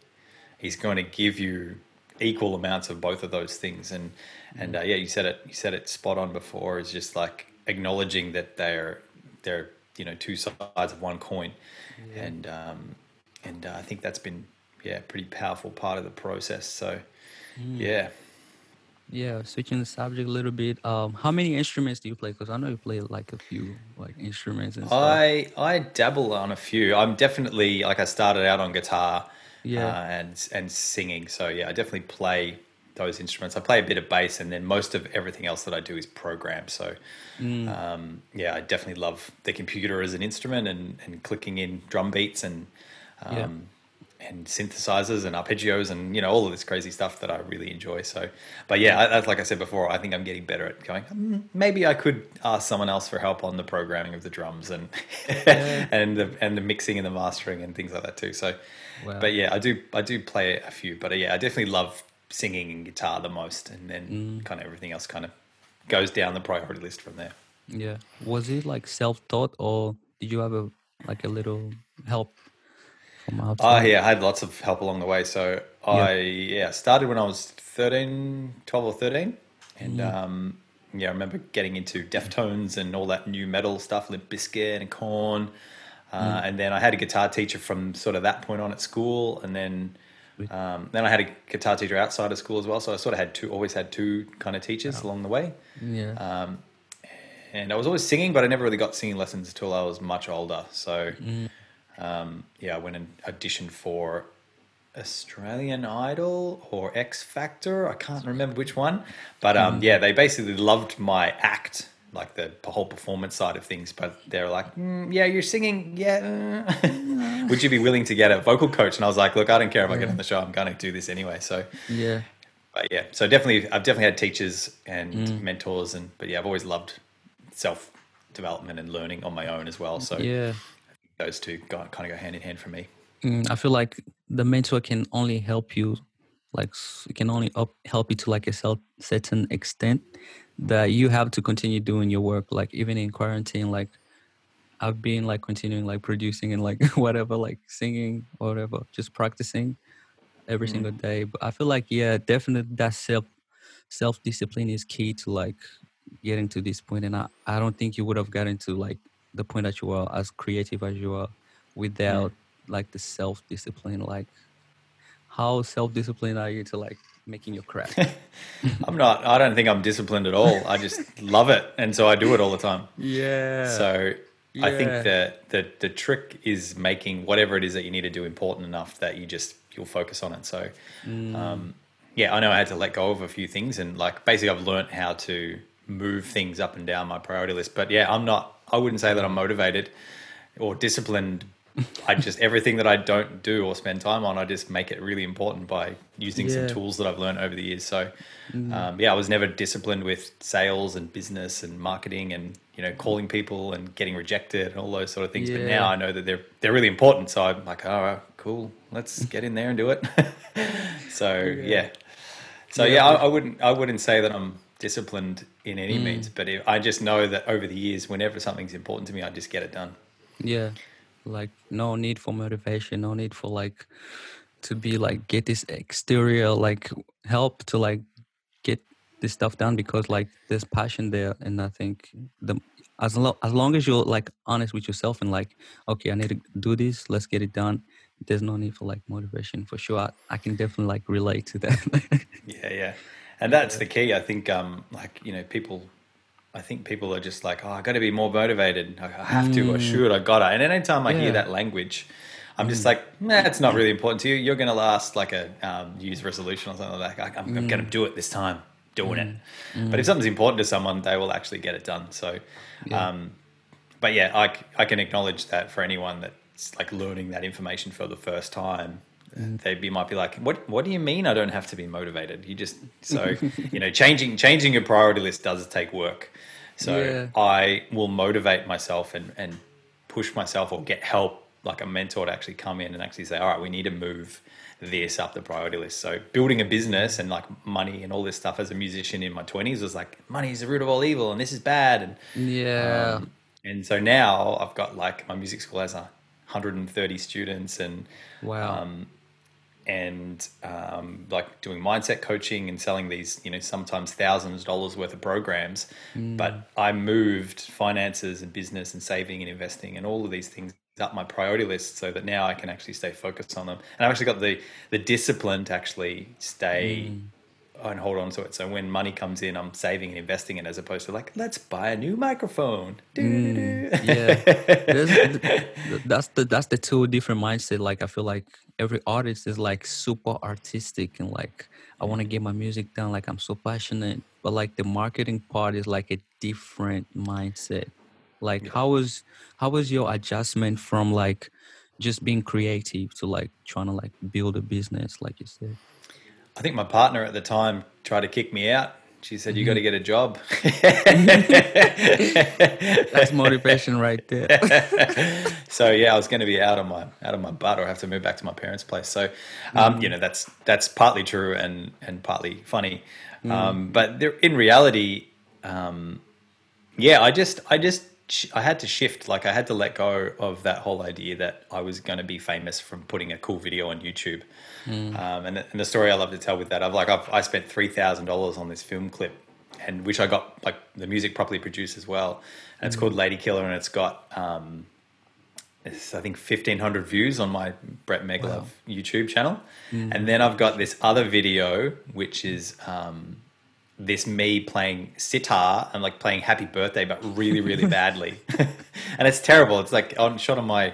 Speaker 3: is going to give you equal amounts of both of those things. And and uh, yeah, you said it. You said it spot on before. Is just like acknowledging that they're they're you know two sides of one coin. And um, and uh, I think that's been yeah pretty powerful part of the process. So yeah.
Speaker 1: Yeah, switching the subject a little bit. Um, how many instruments do you play? Because I know you play like a few like instruments and stuff.
Speaker 3: I I dabble on a few. I'm definitely like I started out on guitar,
Speaker 1: Yeah.
Speaker 3: uh, and and singing. So yeah, I definitely play those instruments. I play a bit of bass, and then most of everything else that I do is program. So
Speaker 1: Mm.
Speaker 3: um, yeah, I definitely love the computer as an instrument and and clicking in drum beats and um,
Speaker 1: Yeah.
Speaker 3: And synthesizers and arpeggios and you know all of this crazy stuff that I really enjoy. So, but yeah, I, that's like I said before. I think I'm getting better at going. "Hmm, maybe I could ask someone else for help on the programming of the drums and [laughs] and the and the mixing and the mastering and things like that too. So,
Speaker 1: Wow.
Speaker 3: but yeah, I do I do play a few. But yeah, I definitely love singing and guitar the most, and then
Speaker 1: Mm.
Speaker 3: kind of everything else kind of goes down the priority list from there.
Speaker 1: Yeah. Was it like self-taught or did you have a like a little help from
Speaker 3: Oh yeah, I had lots of help along the way. So I yeah started when I was 13, 12 or thirteen, and um, yeah, I remember getting into Deftones and all that nu metal stuff, Limp Bizkit and Korn, uh, and then I had a guitar teacher from sort of that point on at school, and then. Um, then I had a guitar teacher outside of school as well, so I sort of had two, always had two kind of teachers along the way.
Speaker 1: Yeah.
Speaker 3: and I was always singing, but I never really got singing lessons until I was much older. So, um, yeah, I went and auditioned for Australian Idol or X Factor. I can't remember which one, but um, yeah, they basically loved my act, like the whole performance side of things. But they're like, mm, "Yeah, you're singing. Yeah, [laughs] would you be willing to get a vocal coach?" And I was like, "Look, I don't care if I get on the show. I'm going to do this anyway." So.
Speaker 1: yeah.
Speaker 3: But yeah, so definitely, I've definitely had teachers and mentors, and but yeah, I've always loved self development and learning on my own as well. So
Speaker 1: Yeah.
Speaker 3: Those two go, kind of go hand in hand for me.
Speaker 1: Mm, I feel like the mentor can only help you, like it can only up, help you to like a certain extent. That you have to continue doing your work, like even in quarantine. Like I've been like continuing like producing and like [laughs] whatever, like singing or whatever, just practicing every single day. But I feel like yeah, definitely that self self discipline is key to like getting to this point. And I, I don't think you would have gotten to like the point that you are as creative as you are without like the self discipline. Like how self disciplined are you to like making your craft? [laughs]
Speaker 3: I'm not. I don't think I'm disciplined at all. I just [laughs] love it, and so I do it all the time.
Speaker 1: yeah.
Speaker 3: So I think that the the trick is making whatever it is that you need to do important enough that you just you'll focus on it. So um, yeah, I know I had to let go of a few things, and like basically I've learned how to move things up and down my priority list. But yeah, I'm not. I wouldn't say that I'm motivated or disciplined. I just everything that I don't do or spend time on, I just make it really important by using some tools that I've learned over the years. So, um, yeah, I was never disciplined with sales and business and marketing and you know calling people and getting rejected and all those sort of things. But now I know that they're they're really important. So I'm like, all right, cool, let's [laughs] get in there and do it. [laughs] so yeah, so yeah, I, I wouldn't I wouldn't say that I'm disciplined in any mm. means, but I just know that over the years, whenever something's important to me, I just get it done.
Speaker 1: Yeah. Like no need for motivation, no need for like to be like get this exterior like help to like get this stuff done because like there's passion there. And I think the as long as long as you're like honest with yourself and like okay I need to do this let's get it done there's no need for like motivation for sure. I, I can definitely like relate to that. [laughs]
Speaker 3: Yeah, yeah, and that's the key. I think, um, like you know, people. I think people are just like, oh, I got to be more motivated. I I have to, I should, I gotta. And anytime I
Speaker 1: Yeah.
Speaker 3: hear that language, I'm just like, nah, it's not really important to you. You're going to last like a um, New Year's resolution or something like that. I- I'm, I'm going to do it this time, doing it. But if something's important to someone, they will actually get it done. So, um, but yeah, I can acknowledge that for anyone that's like learning that information for the first time, they be might be like, what What do you mean? I don't have to be motivated. You just so you know changing changing your priority list does take work. So
Speaker 1: Yeah.
Speaker 3: I will motivate myself and and push myself or get help like a mentor to actually come in and actually say, all right, we need to move this up the priority list. So building a business and like money and all this stuff as a musician in my twenties was like money is the root of all evil and this is bad and
Speaker 1: yeah
Speaker 3: um, and so now I've got like my music school has a 130 students and
Speaker 1: wow
Speaker 3: um, and um, like doing mindset coaching and selling these, you know, sometimes thousands of dollars worth of programs. Mm. But I moved finances and business and saving and investing and all of these things up my priority list so that now I can actually stay focused on them. And I've actually got the the discipline to actually stay mm. and hold on to it. So when money comes in, I'm saving and investing it as opposed to like, let's buy a new microphone. Doo-doo-doo. Mm.
Speaker 1: yeah There's, [laughs] th- that's the that's the two different mindset like i feel like every artist is like super artistic and like i want to get my music done like i'm so passionate. But like the marketing part is like a different mindset. Like how was how was your adjustment from like just being creative to like trying to like build a business like you said?
Speaker 3: I think my partner at the time tried to kick me out. She said, "You got to get a job." [laughs]
Speaker 1: that's motivation right there [laughs]
Speaker 3: so yeah, I was going to be out of my out of my butt or have to move back to my parents' place. So, um, you know, that's that's partly true and and partly funny. Um, but there, in reality, um, yeah, I just I just I had to shift. Like I had to let go of that whole idea that I was going to be famous from putting a cool video on YouTube. Mm. Um, and, the, and the story I love to tell with that, I've like I've, I spent three thousand dollars on this film clip, and which I got like the music properly produced as well. And it's mm. called Lady Killer, and it's got um, it's, I think fifteen hundred views on my Brett Megalove wow. YouTube channel, mm. and then I've got this other video which is. Um, this me playing sitar and like playing Happy Birthday, but really, really [laughs] badly, [laughs] and it's terrible. It's like on shot on my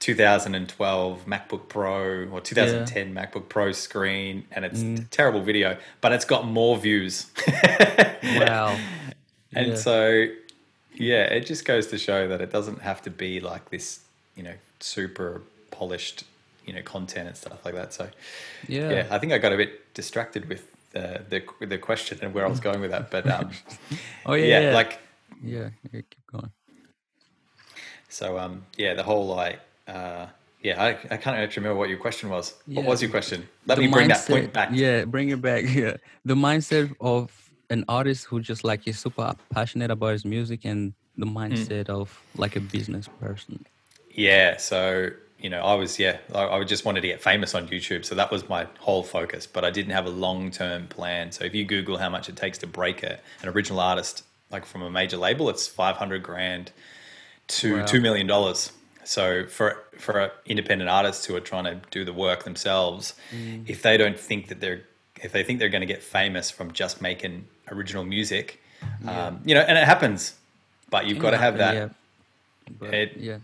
Speaker 3: 2012 MacBook Pro or 2010 yeah. MacBook Pro screen, and it's mm. terrible video, but it's got more views. [laughs]
Speaker 1: wow!
Speaker 3: And yeah. so, yeah, it just goes to show that it doesn't have to be like this, you know, super polished, you know, content and stuff like that. So, yeah, yeah I think I got a bit distracted with the the, the question and where I was going with that. But um, [laughs]
Speaker 1: oh yeah, yeah,
Speaker 3: like
Speaker 1: yeah, yeah, keep going.
Speaker 3: So um, yeah, the whole like uh, yeah, I, I can't actually remember what your question was. Yeah. What was your question? Let the me bring mindset, that point back.
Speaker 1: Yeah, bring it back. [laughs] Yeah, the mindset of an artist who just like is super passionate about his music and the hmm. mindset mm. of like a business person.
Speaker 3: Yeah, so you know, I was yeah, I, I, just wanted to get famous on YouTube, so that was my whole focus. But I didn't have a long term plan. So if you Google how much it takes to break a, an original artist, like from a major label, it's five hundred grand to wow. two million dollars. So for for independent artists who are trying to do the work themselves, mm. if they don't think that they're if they think they're going to get famous from just making original music, yeah. um, you know, and it happens, but you've got to have that. Yeah. But, it, yeah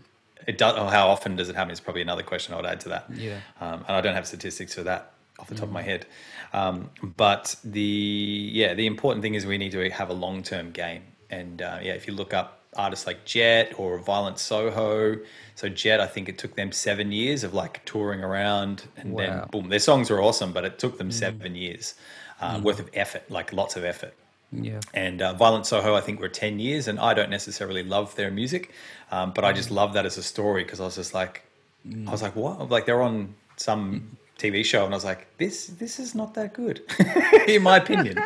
Speaker 3: it does. Oh, how often does it happen? Is probably another question I would add to that.
Speaker 1: Yeah.
Speaker 3: Um, and I don't have statistics for that off the top mm. of my mm. head. Um, but the yeah, the important thing is we need to have a long term game. And uh, yeah, if you look up artists like Jet or Violent Soho, so Jet, I think it took them seven years of like touring around, and wow. then boom, their songs are awesome, but it took them mm. seven years uh, mm. worth of effort, like lots of effort.
Speaker 1: Yeah.
Speaker 3: And uh, Violent Soho, I think, were 10 years, and I don't necessarily love their music, um, but I just mm. love that as a story because I was just like, mm. I was like, what? Like they're on some TV show, and I was like, this this is not that good, [laughs] in my opinion.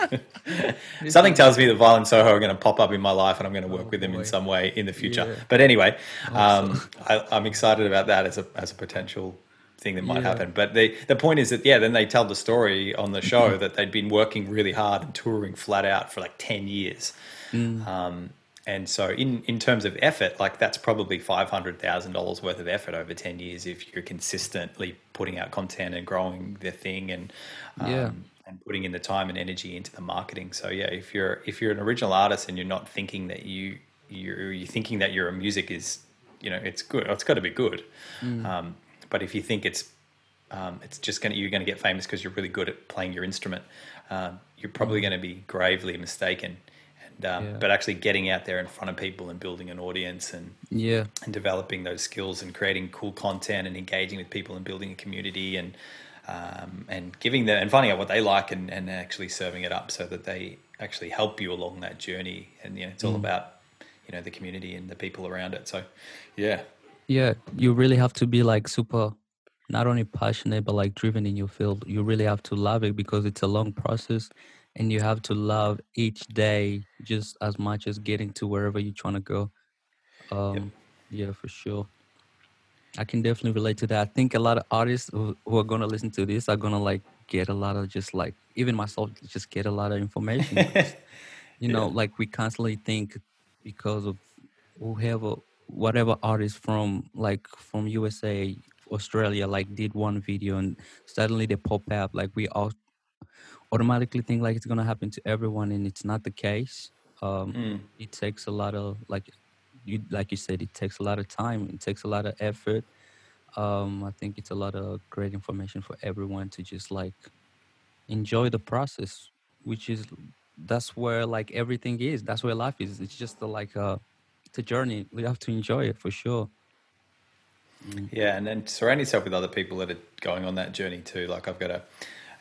Speaker 3: [laughs] Something tells me that Violent Soho are going to pop up in my life, and I'm going to work oh, with them boy. in some way in the future. Yeah. But anyway, awesome. um, I, am excited about that as a as a potential thing that might yeah. happen. But the the point is that yeah, then they tell the story on the show that they'd been working really hard and touring flat out for like ten years. Mm. Um, and so in, in terms of effort, like that's probably five hundred thousand dollars worth of effort over ten years if you're consistently putting out content and growing the thing and um, yeah. and putting in the time and energy into the marketing. So yeah, if you're if you're an original artist and you're not thinking that you you're, you're thinking that your music is you know it's good, it's got to be good. Mm. Um, but if you think it's um, it's just going to you're going to get famous because you're really good at playing your instrument, uh, you're probably mm. going to be gravely mistaken. And um, yeah. but actually getting out there in front of people and building an audience and
Speaker 1: yeah
Speaker 3: and developing those skills and creating cool content and engaging with people and building a community and um, and giving them and finding out what they like and, and actually serving it up so that they actually help you along that journey. And you know, it's all mm. about you know the community and the people around it. So yeah,
Speaker 1: yeah, you really have to be like super, not only passionate but like driven in your field. You really have to love it because it's a long process, and you have to love each day just as much as getting to wherever you're trying to go. Um, yep. Yeah, for sure. I can definitely relate to that. I think a lot of artists who, who are gonna listen to this are gonna like get a lot of just like even myself just get a lot of information. [laughs] You know, yeah. like we constantly think because of whoever whatever artist from like from USA, Australia, like did one video and suddenly they pop up. Like we all automatically think like it's gonna happen to everyone, and it's not the case. Um, mm. It takes a lot of like you like you said, it takes a lot of time. It takes a lot of effort. Um, I think it's a lot of great information for everyone to just like enjoy the process, which is that's where like everything is. That's where life is. It's just a, like a a journey. We have to enjoy it for sure.
Speaker 3: Mm. Yeah, and then surround yourself with other people that are going on that journey too. Like I've got a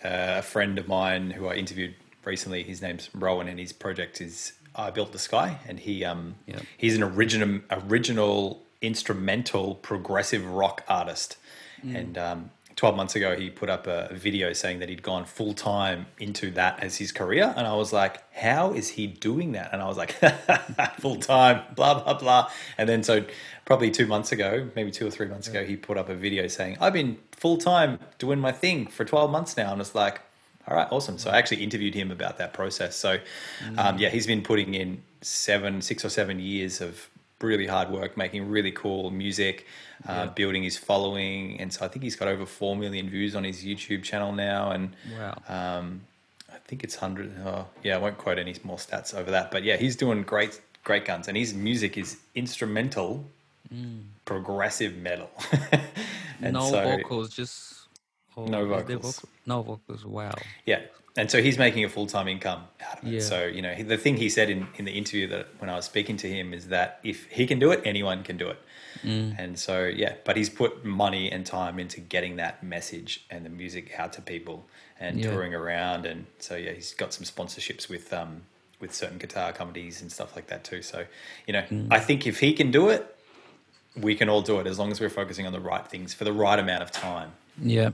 Speaker 3: a friend of mine who I interviewed recently. His name's Rohan, and his project is I Built the Sky, and he um he's an original original instrumental progressive rock artist, mm. and um 12 months ago, he put up a, video saying that he'd gone full time into that as his career. And I was like, how is he doing that? And I was like, [laughs] full time, blah, blah, blah. And then so probably two months ago, maybe two or three months ago, he put up a video saying, I've been full time doing my thing for 12 months now. And it's like, all right, awesome. So I actually interviewed him about that process. So, um, yeah, he's been putting in seven, six or seven years of really hard work, making really cool music, uh, building his following, and so I think he's got over four million views on his YouTube channel now, and
Speaker 1: Wow.
Speaker 3: um, I think it's hundred. Oh, yeah, I won't quote any more stats over that, but yeah, he's doing great, great guns, and his music is instrumental, progressive metal. [laughs] and
Speaker 1: no
Speaker 3: so,
Speaker 1: vocals, just
Speaker 3: No vocals.
Speaker 1: vocal- No vocals. Wow.
Speaker 3: Yeah. And so he's making a full time income out of it.
Speaker 1: Yeah.
Speaker 3: So, you know, the thing he said in, in the interview that when I was speaking to him is that if he can do it, anyone can do it.
Speaker 1: Mm.
Speaker 3: And so, yeah, but he's put money and time into getting that message and the music out to people and
Speaker 1: Yeah.
Speaker 3: touring around. And so, yeah, he's got some sponsorships with, um, with certain guitar companies and stuff like that too. So, you know,
Speaker 1: Mm.
Speaker 3: I think if he can do it, we can all do it as long as we're focusing on the right things for the right amount of time.
Speaker 1: Yeah.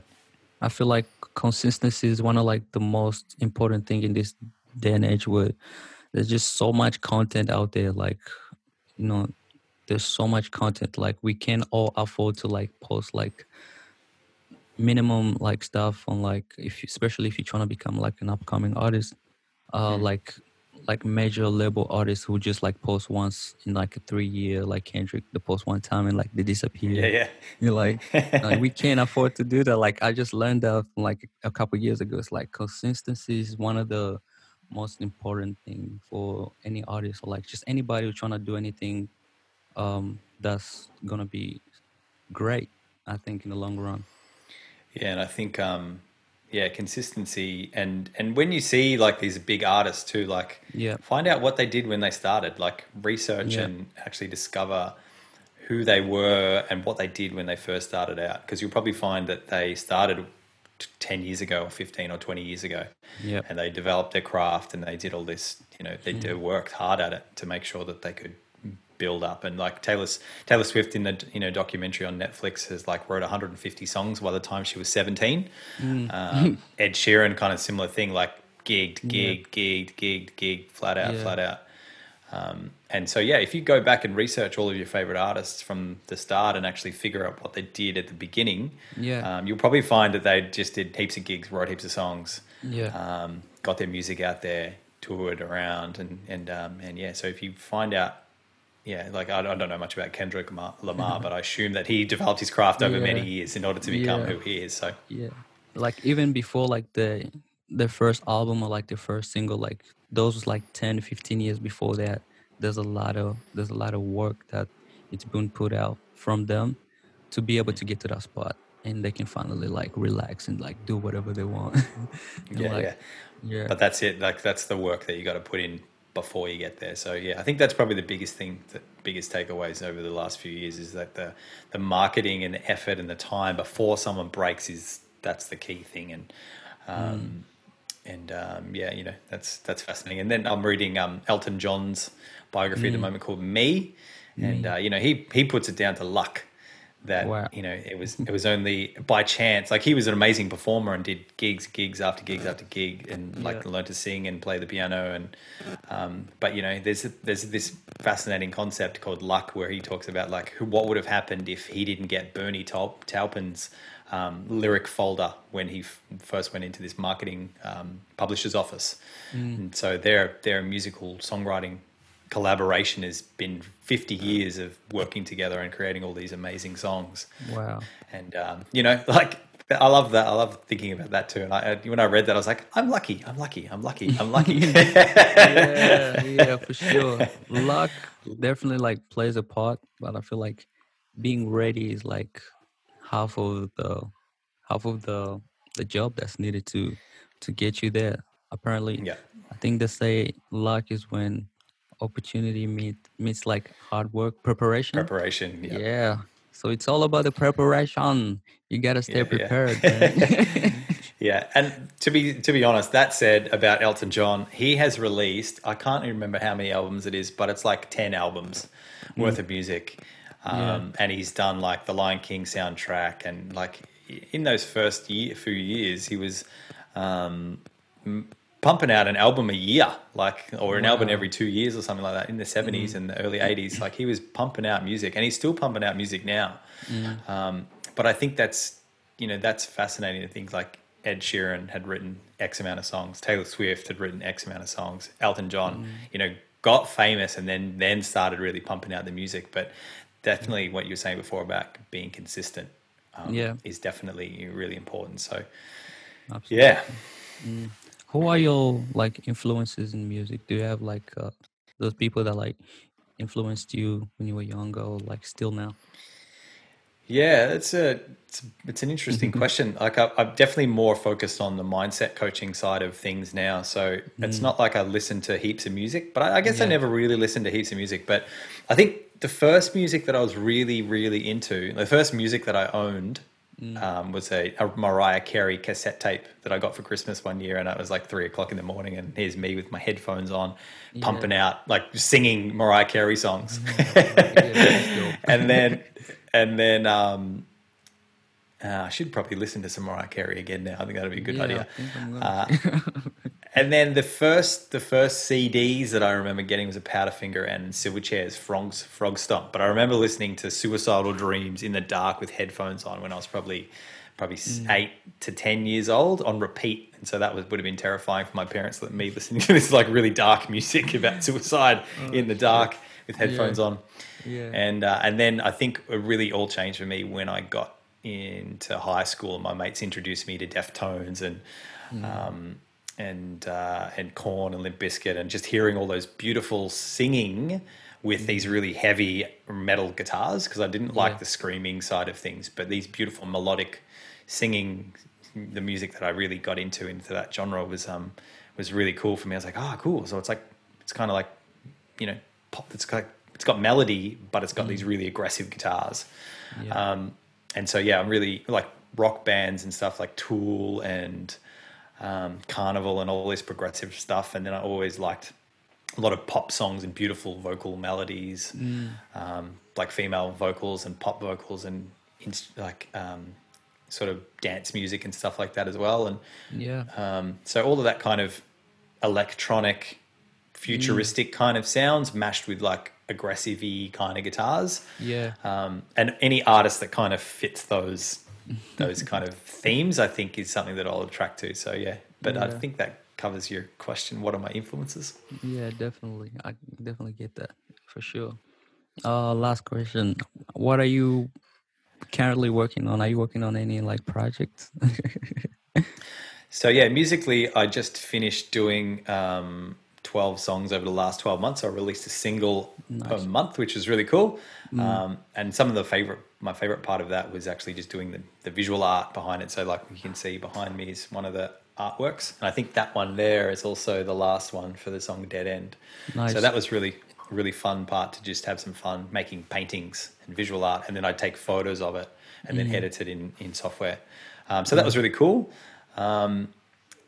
Speaker 1: I feel like consistency is one of like the most important thing in this day and age where there's just so much content out there. Like, you know, there's so much content. Like we can all afford to like post like minimum like stuff on like if you, especially if you're trying to become like an upcoming artist, uh, like like major label artists who just like post once in like a three year like Kendrick, they post one time and like they disappear.
Speaker 3: Yeah, yeah.
Speaker 1: You're like, [laughs] like, we can't afford to do that. Like I just learned that from like a couple years ago. It's like consistency is one of the most important thing for any artist or like just anybody who's trying to do anything um that's gonna be great, I think, in the long run.
Speaker 3: Yeah, and I think um yeah, consistency and and when you see like these big artists too, like
Speaker 1: Yeah.
Speaker 3: find out what they did when they started, like research
Speaker 1: Yeah.
Speaker 3: and actually discover who they were and what they did when they first started out because you'll probably find that they started 10 years ago or 15 or 20 years ago
Speaker 1: Yeah.
Speaker 3: and they developed their craft and they did all this you know they, mm. they worked hard at it to make sure that they could build up and like Taylor Taylor Swift in the you know documentary on Netflix has like wrote 150 songs by the time she was 17 um, [laughs] Ed Sheeran kind of similar thing like gigged gigged gigged gigged gigged flat out
Speaker 1: Yeah.
Speaker 3: flat out um, and so yeah if you go back and research all of your favorite artists from the start and actually figure out what they did at the beginning
Speaker 1: Yeah.
Speaker 3: um, you'll probably find that they just did heaps of gigs wrote heaps of songs
Speaker 1: Yeah.
Speaker 3: um, got their music out there, toured around, and and um, and yeah. So if you find out, yeah, like I, don't- know much about Kendrick Lamar, [laughs] but I assume that he developed his craft over many years in order to become
Speaker 1: Yeah.
Speaker 3: who he is. So
Speaker 1: Yeah. Like even before like the the first album or like the first single, like those was like 10, 15 years before that. There's a lot of there's a lot of work that it's been put out from them to be able to get to that spot and they can finally like relax and like do whatever they want. [laughs]
Speaker 3: Yeah,
Speaker 1: like,
Speaker 3: yeah.
Speaker 1: yeah.
Speaker 3: But that's it. Like that's the work that you got to put in before you get there. So yeah, I think that's probably the biggest thing, the biggest takeaways over the last few years is that the the marketing and the effort and the time before someone breaks is that's the key thing. And um, and um, yeah, you know that's that's fascinating. And then I'm reading um, Elton John's biography at the moment called Me, and uh, you know he he puts it down to luck that
Speaker 1: Wow.
Speaker 3: you know it was it was only by chance like he was an amazing performer and did gigs gigs after gigs after gig and like
Speaker 1: Yeah.
Speaker 3: learned to sing and play the piano and um, but you know there's there's this fascinating concept called luck where he talks about like who, what would have happened if he didn't get Bernie Taub, Taupin's um, lyric folder when he f- first went into this marketing um, publisher's office and so their their musical songwriting collaboration has been 50 years of working together and creating all these amazing songs
Speaker 1: wow.
Speaker 3: and um, you know [laughs] like i love that i love thinking about that too and I, when i read that i was like i'm lucky i'm lucky i'm lucky i'm lucky [laughs]
Speaker 1: yeah, yeah, for sure. Luck definitely like plays a part, but I feel like being ready is like half of the half of the the job that's needed to to get you there. Apparently,
Speaker 3: yeah
Speaker 1: I think they say luck is when opportunity meet meets like hard work preparation.
Speaker 3: preparation yeah,
Speaker 1: Yeah. So it's all about the preparation. You gotta stay
Speaker 3: Yeah, yeah.
Speaker 1: prepared. [laughs] man.
Speaker 3: Yeah, and to be to be honest, that said about Elton John, he has released I can't even remember how many albums it is, but it's like ten albums worth of music, um,
Speaker 1: Yeah.
Speaker 3: and he's done like the Lion King soundtrack and like in those first year, few years, he was um, pumping out an album a year, like or an wow. album every two years or something like that in the 70s mm. and the early 80s. Like he was pumping out music, and he's still pumping out music now. Mm. Um, but I think that's you know that's fascinating to think like Ed Sheeran had written X amount of songs, Taylor Swift had written X amount of songs, Elton John, mm. you know, got famous and then then started really pumping out the music. But definitely, what you were saying before about being consistent, um, yeah, is definitely really important. So, Absolutely. yeah.
Speaker 1: Mm. Who are your like influences in music? Do you have like uh, those people that like influenced you when you were younger or like still now?
Speaker 3: Yeah, it's a it's, it's an interesting [laughs] question. Like I, am definitely more focused on the mindset coaching side of things now. So mm. it's not like I listen to heaps of music, but I, I guess yeah. I never really listened to heaps of music. But I think the first music that I was really really into, the first music that I owned Mm. Um, was a, a, Mariah Carey cassette tape that I got for Christmas one year, and it was like three o'clock in the morning, and here's me with my headphones on, yeah. pumping out like singing Mariah Carey songs, yeah, [laughs] and then and then um, uh, I should probably listen to some Mariah Carey again now. I think that'd be a good yeah, idea. Uh, [laughs] and then the first the first CDs that I remember getting was a Powderfinger and Silverchair's Frogs Frogstomp. But I remember listening to Suicidal Dreams in the dark with headphones on when I was probably probably mm. eight to ten years old on repeat. And so that was would have been terrifying for my parents. Let me listening to this like really dark [laughs] music about suicide oh, in the dark shit. with headphones
Speaker 1: yeah.
Speaker 3: on. Yeah. And uh, and then I think it really all changed for me when I got into high school, and my mates introduced me to Deftones and mm. um, and uh, and Korn and Limp Bizkit, and just hearing all those beautiful singing with these mm. really heavy metal guitars because I didn't like the screaming side of things, but these beautiful melodic singing, the music that I really got into into that genre was um was really cool for me. I was like, oh, cool. So it's like it's kind of like you know pop. It's got it's got melody, but it's got mm. these really aggressive guitars. Yeah. Um, and so yeah, I'm really like rock bands and stuff like Tool and um, Karnivool and all this progressive stuff. And then I always liked a lot of pop songs and beautiful vocal melodies, mm. um, like female vocals and pop vocals and like um, sort of dance music and stuff like that as well. And
Speaker 1: yeah,
Speaker 3: um, so all of that kind of electronic, futuristic mm. kind of sounds mashed with like aggressive kind of guitars.
Speaker 1: Yeah.
Speaker 3: Um, and any artist that kind of fits those [laughs] those kind of themes, I think, is something that I'll attract to. So yeah, but yeah. I think that covers your question. What are my influences?
Speaker 1: Yeah, definitely. I definitely get that for sure. Uh, last question: What are you currently working on? Are you working on any like projects? [laughs]
Speaker 3: so yeah, musically, I just finished doing. Um, 12 songs over the last 12 months. I released a single nice. per month, which was really cool. Mm. Um, and some of the favorite, my favorite part of that was actually just doing the, the visual art behind it. So, like you can see behind me is one of the artworks. And I think that one there is also the last one for the song Dead End. Nice. So that was really, really fun part to just have some fun making paintings and visual art. And then I'd take photos of it and then mm. edit it in, in software. Um, so that was really cool. Um,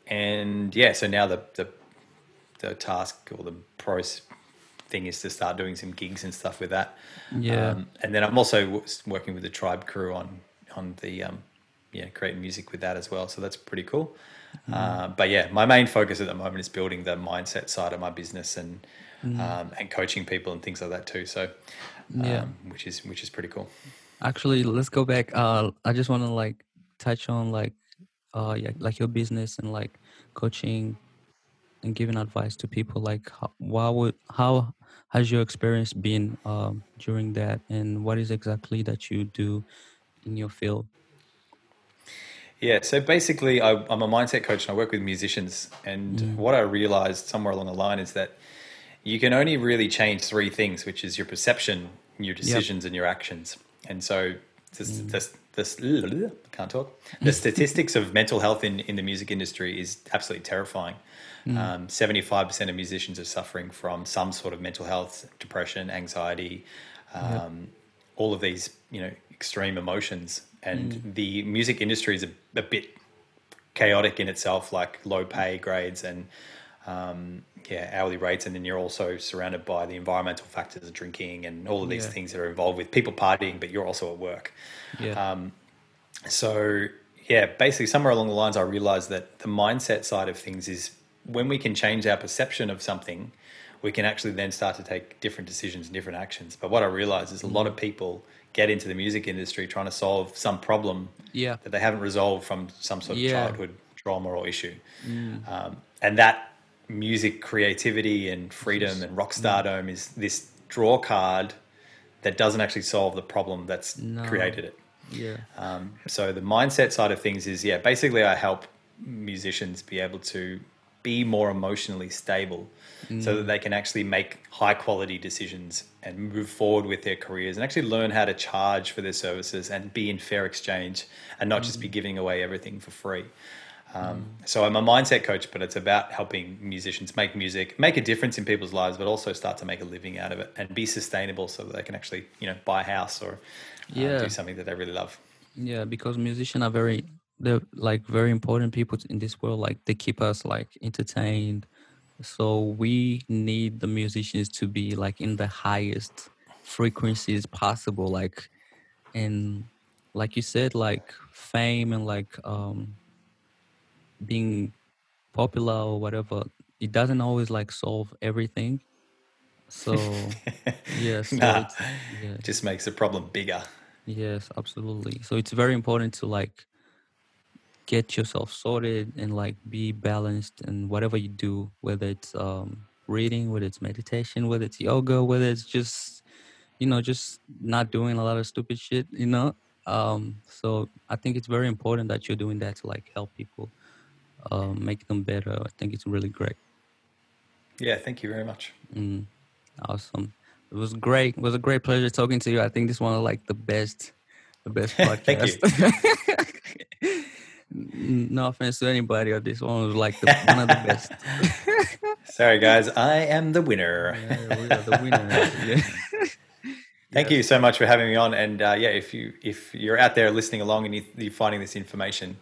Speaker 3: and yeah, so now the, the the task or the pros thing is to start doing some gigs and stuff with that.
Speaker 1: Yeah. Um,
Speaker 3: and then I'm also working with the Tribe crew on on the um, yeah creating music with that as well. So that's pretty cool. Mm. Uh, but yeah, my main focus at the moment is building the mindset side of my business and mm. um, and coaching people and things like that too. So yeah, um, which is which is pretty cool.
Speaker 1: Actually, let's go back. Uh, I just want to like touch on like uh yeah, like your business and like coaching and giving advice to people like how, what would how has your experience been um, during that and what is exactly that you do in your field
Speaker 3: yeah so basically I, am a mindset coach and i work with musicians and mm. what i realized somewhere along the line is that you can only really change three things which is your perception your decisions yep. and your actions and so this, mm. this, this [laughs] can't talk the [laughs] statistics of mental health in, in the music industry is absolutely terrifying Mm. Um, 75% of musicians are suffering from some sort of mental health, depression, anxiety, um, yep. all of these, you know, extreme emotions. And mm. the music industry is a, a, bit chaotic in itself, like low pay grades and um, yeah, hourly rates. And then you're also surrounded by the environmental factors of drinking and all of these yeah. things that are involved with people partying, but you're also at work.
Speaker 1: Yeah. Um,
Speaker 3: so yeah, basically somewhere along the lines, I realized that the mindset side of things is when we can change our perception of something, we can actually then start to take different decisions and different actions. But what I realize is a lot of people get into the music industry trying to solve some problem
Speaker 1: Yeah.
Speaker 3: that they haven't resolved from some sort of
Speaker 1: Yeah.
Speaker 3: childhood trauma or issue. Um, and that music creativity and freedom and rock stardom is this draw card that doesn't actually solve the problem that's
Speaker 1: No.
Speaker 3: created it.
Speaker 1: Yeah.
Speaker 3: Um, so the mindset side of things is, yeah, basically I help musicians be able to be more emotionally stable so that they can actually make high quality decisions and move forward with their careers and actually learn how to charge for their services and be in fair exchange and not just be giving away everything for free. Um, so I'm a mindset coach, but it's about helping musicians make music, make a difference in people's lives, but also start to make a living out of it and be sustainable so that they can actually, you know, buy a house or uh,
Speaker 1: Yeah.
Speaker 3: do something that they really love.
Speaker 1: Yeah, because musicians are very they're like very important people in this world. Like they keep us like entertained. So we need the musicians to be like in the highest frequencies possible. Like and like you said, like fame and like um being popular or whatever, it doesn't always like solve everything. So [laughs] yes, so
Speaker 3: Nah.
Speaker 1: yeah.
Speaker 3: It just makes the problem bigger.
Speaker 1: Yes, absolutely. So it's very important to like get yourself sorted and like be balanced in whatever you do, whether it's um reading, whether it's meditation, whether it's yoga, whether it's just you know, just not doing a lot of stupid shit, you know? Um so I think it's very important that you're doing that to like help people um make them better. I think it's really great.
Speaker 3: Yeah, thank you very much.
Speaker 1: Mm, awesome. It was great. It was a great pleasure talking to you. I think this one is like the best, the best [laughs]
Speaker 3: Thank
Speaker 1: podcast. [laughs] No offense to anybody, but this one was like the, one of the best. [laughs]
Speaker 3: Sorry, guys, I am the winner.
Speaker 1: Yeah, we are the winners. [laughs] Yeah.
Speaker 3: Thank you so much for having me on. And uh, yeah, if you if you're out there listening along and you, you're finding this information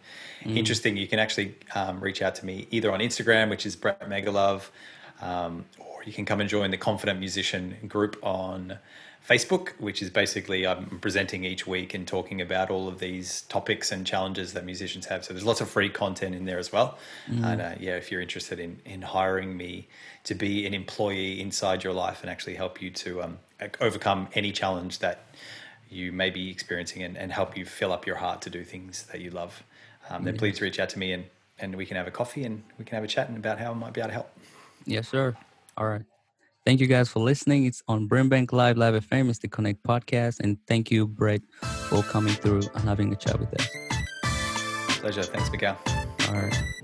Speaker 3: interesting, you can actually um, reach out to me either on Instagram, which is Brett Megalove, um, or you can come and join the Confident Musician group on Facebook, which is basically I'm presenting each week and talking about all of these topics and challenges that musicians have. So there's lots of free content in there as well. And uh, yeah, if you're interested in in hiring me to be an employee inside your life and actually help you to um, overcome any challenge that you may be experiencing and, and help you fill up your heart to do things that you love, um, then please reach out to me and, and we can have a coffee and we can have a chat and about how I might be able to help.
Speaker 1: Yes, sir. All right. Thank you guys for listening. It's on Brimbank Live, Live FM. It's the Connect podcast. And thank you, Brett, for coming through and having a chat with us.
Speaker 3: Pleasure. Thanks, Miguel.
Speaker 1: All right.